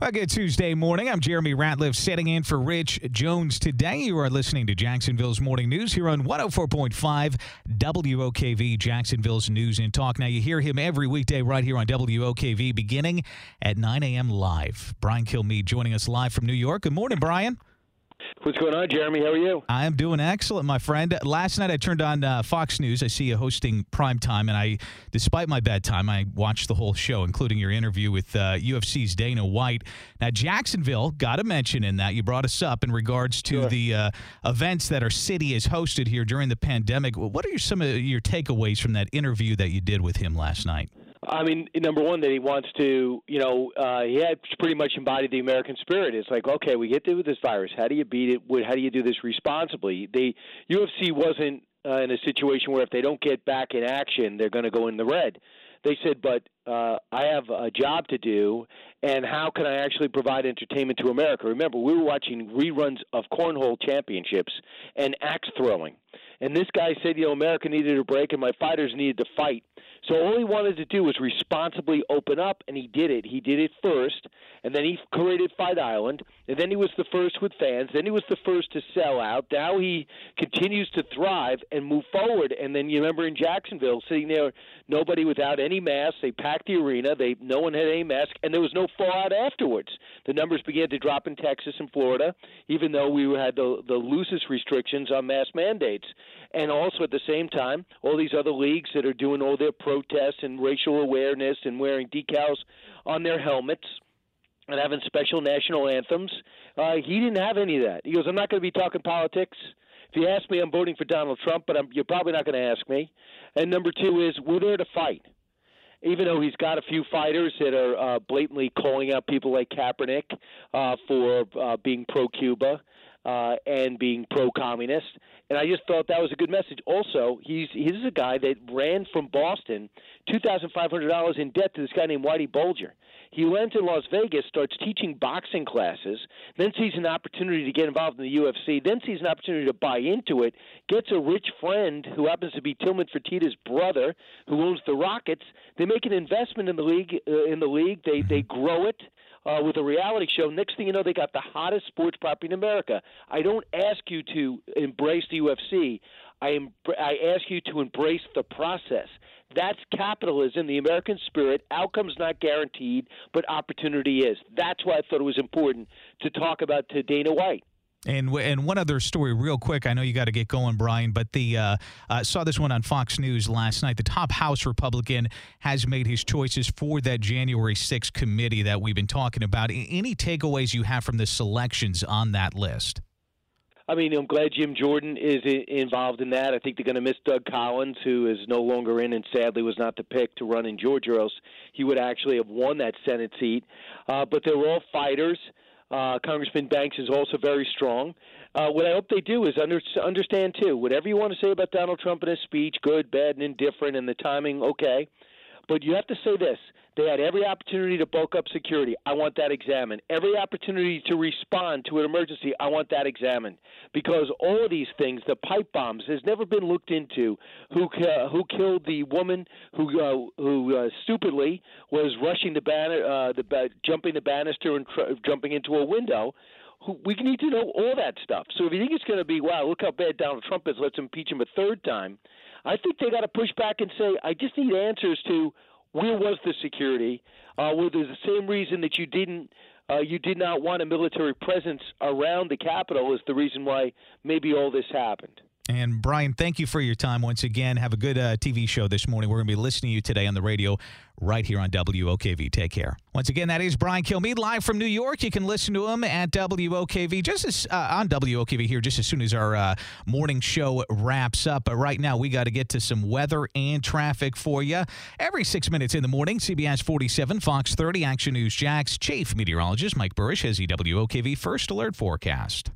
Well, good Tuesday morning. I'm Jeremy Ratliff sitting in for Rich Jones today. You are listening to Jacksonville's Morning News here on 104.5 WOKV, Jacksonville's News and Talk. Now, you hear him every weekday right here on WOKV beginning at 9 a.m. live. Brian Kilmeade joining us live from New York. Good morning, Brian. What's going on, Jeremy? How are you? I am doing excellent, my friend. Last night I turned on uh, Fox News. I see you hosting prime time, and I, despite my bedtime, I watched the whole show, including your interview with uh, UFC's Dana White. Now, Jacksonville got a mention in that. You brought us up in regards to Sure. the uh, events that our city has hosted here during the pandemic. What are your, some of your takeaways from that interview that you did with him last night? I mean, number one, that he wants to, you know, uh, he had pretty much embodied the American spirit. It's like, okay, we get through with this virus. How do you beat it? How do you do this responsibly? The UFC wasn't uh, in a situation where if they don't get back in action, they're going to go in the red. They said, but uh, I have a job to do, and how can I actually provide entertainment to America? Remember, we were watching reruns of cornhole championships and axe throwing. And this guy said, you know, America needed a break and my fighters needed to fight. So all he wanted to do was responsibly open up, and he did it. He did it first, then he created Fight Island, and then he was the first with fans. Then he was the first to sell out. Now he continues to thrive and move forward. And then you remember in Jacksonville, sitting there, nobody without any mask. They packed the arena. They no one had any mask, and there was no fallout afterwards. The numbers began to drop in Texas and Florida, even though we had the the loosest restrictions on mask mandates. And also at the same time, all these other leagues that are doing all their protests and racial awareness and wearing decals on their helmets and having special national anthems. Uh, he didn't have any of that. He goes, I'm not going to be talking politics. If you ask me, I'm voting for Donald Trump, but I'm, you're probably not going to ask me. And number two is, we're there to fight. Even though he's got a few fighters that are uh, blatantly calling out people like Kaepernick uh, for uh, being pro Cuba uh, and being pro communist. And I just thought that was a good message. Also, he's he's a guy that ran from Boston, two thousand five hundred dollars in debt to this guy named Whitey Bulger. He lands in Las Vegas, starts teaching boxing classes, then sees an opportunity to get involved in the UFC, then sees an opportunity to buy into it, gets a rich friend who happens to be Tilman Fertitta's brother, who owns the Rockets. They make an investment in the league. Uh, in the league, they they grow it uh, with a reality show. Next thing you know, they got the hottest sports property in America. I don't ask you to embrace the UFC. I, em- I ask you to embrace the process. That's capitalism, the American spirit. Outcome's not guaranteed, but opportunity is. That's why I thought it was important to talk about to Dana White. And and one other story, real quick. I know you got to get going, Brian, but the uh, uh, saw this one on Fox News last night. The top House Republican has made his choices for that January 6th committee that we've been talking about. Any takeaways you have from the selections on that list? I mean, I'm glad Jim Jordan is involved in that. I think they're going to miss Doug Collins, who is no longer in and sadly was not the pick to run in Georgia, or else he would actually have won that Senate seat. Uh, but they're all fighters. Uh, Congressman Banks is also very strong. Uh, what I hope they do is under, understand, too, whatever you want to say about Donald Trump in his speech, good, bad, and indifferent, and the timing, okay. But you have to say this. They had every opportunity to bulk up security. I want that examined. Every opportunity to respond to an emergency. I want that examined. Because all of these things, the pipe bombs, has never been looked into. Who uh, who killed the woman who uh, who uh, stupidly was rushing the banner, uh, the jumping the banister and tr- jumping into a window. We need to know all that stuff. So if you think it's going to be, wow, look how bad Donald Trump is, let's impeach him a third time. I think they got to push back and say, I just need answers to where was the security? Uh, well, there's the same reason that you didn't, uh, you did not want a military presence around the Capitol is the reason why maybe all this happened. And Brian, thank you for your time once again. Have a good uh, TV show this morning. We're going to be listening to you today on the radio right here on WOKV. Take care. Once again, that is Brian Kilmeade live from New York. You can listen to him at WOKV just as uh, on WOKV here just as soon as our uh, morning show wraps up. But right now, we got to get to some weather and traffic for you. Every six minutes in the morning, CBS 47, Fox 30, Action News Jax, Chief Meteorologist Mike Buresh has the WOKV First Alert Forecast.